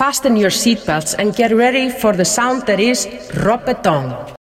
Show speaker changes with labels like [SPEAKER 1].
[SPEAKER 1] Fasten your seatbelts and get ready for the sound that is Ropetong.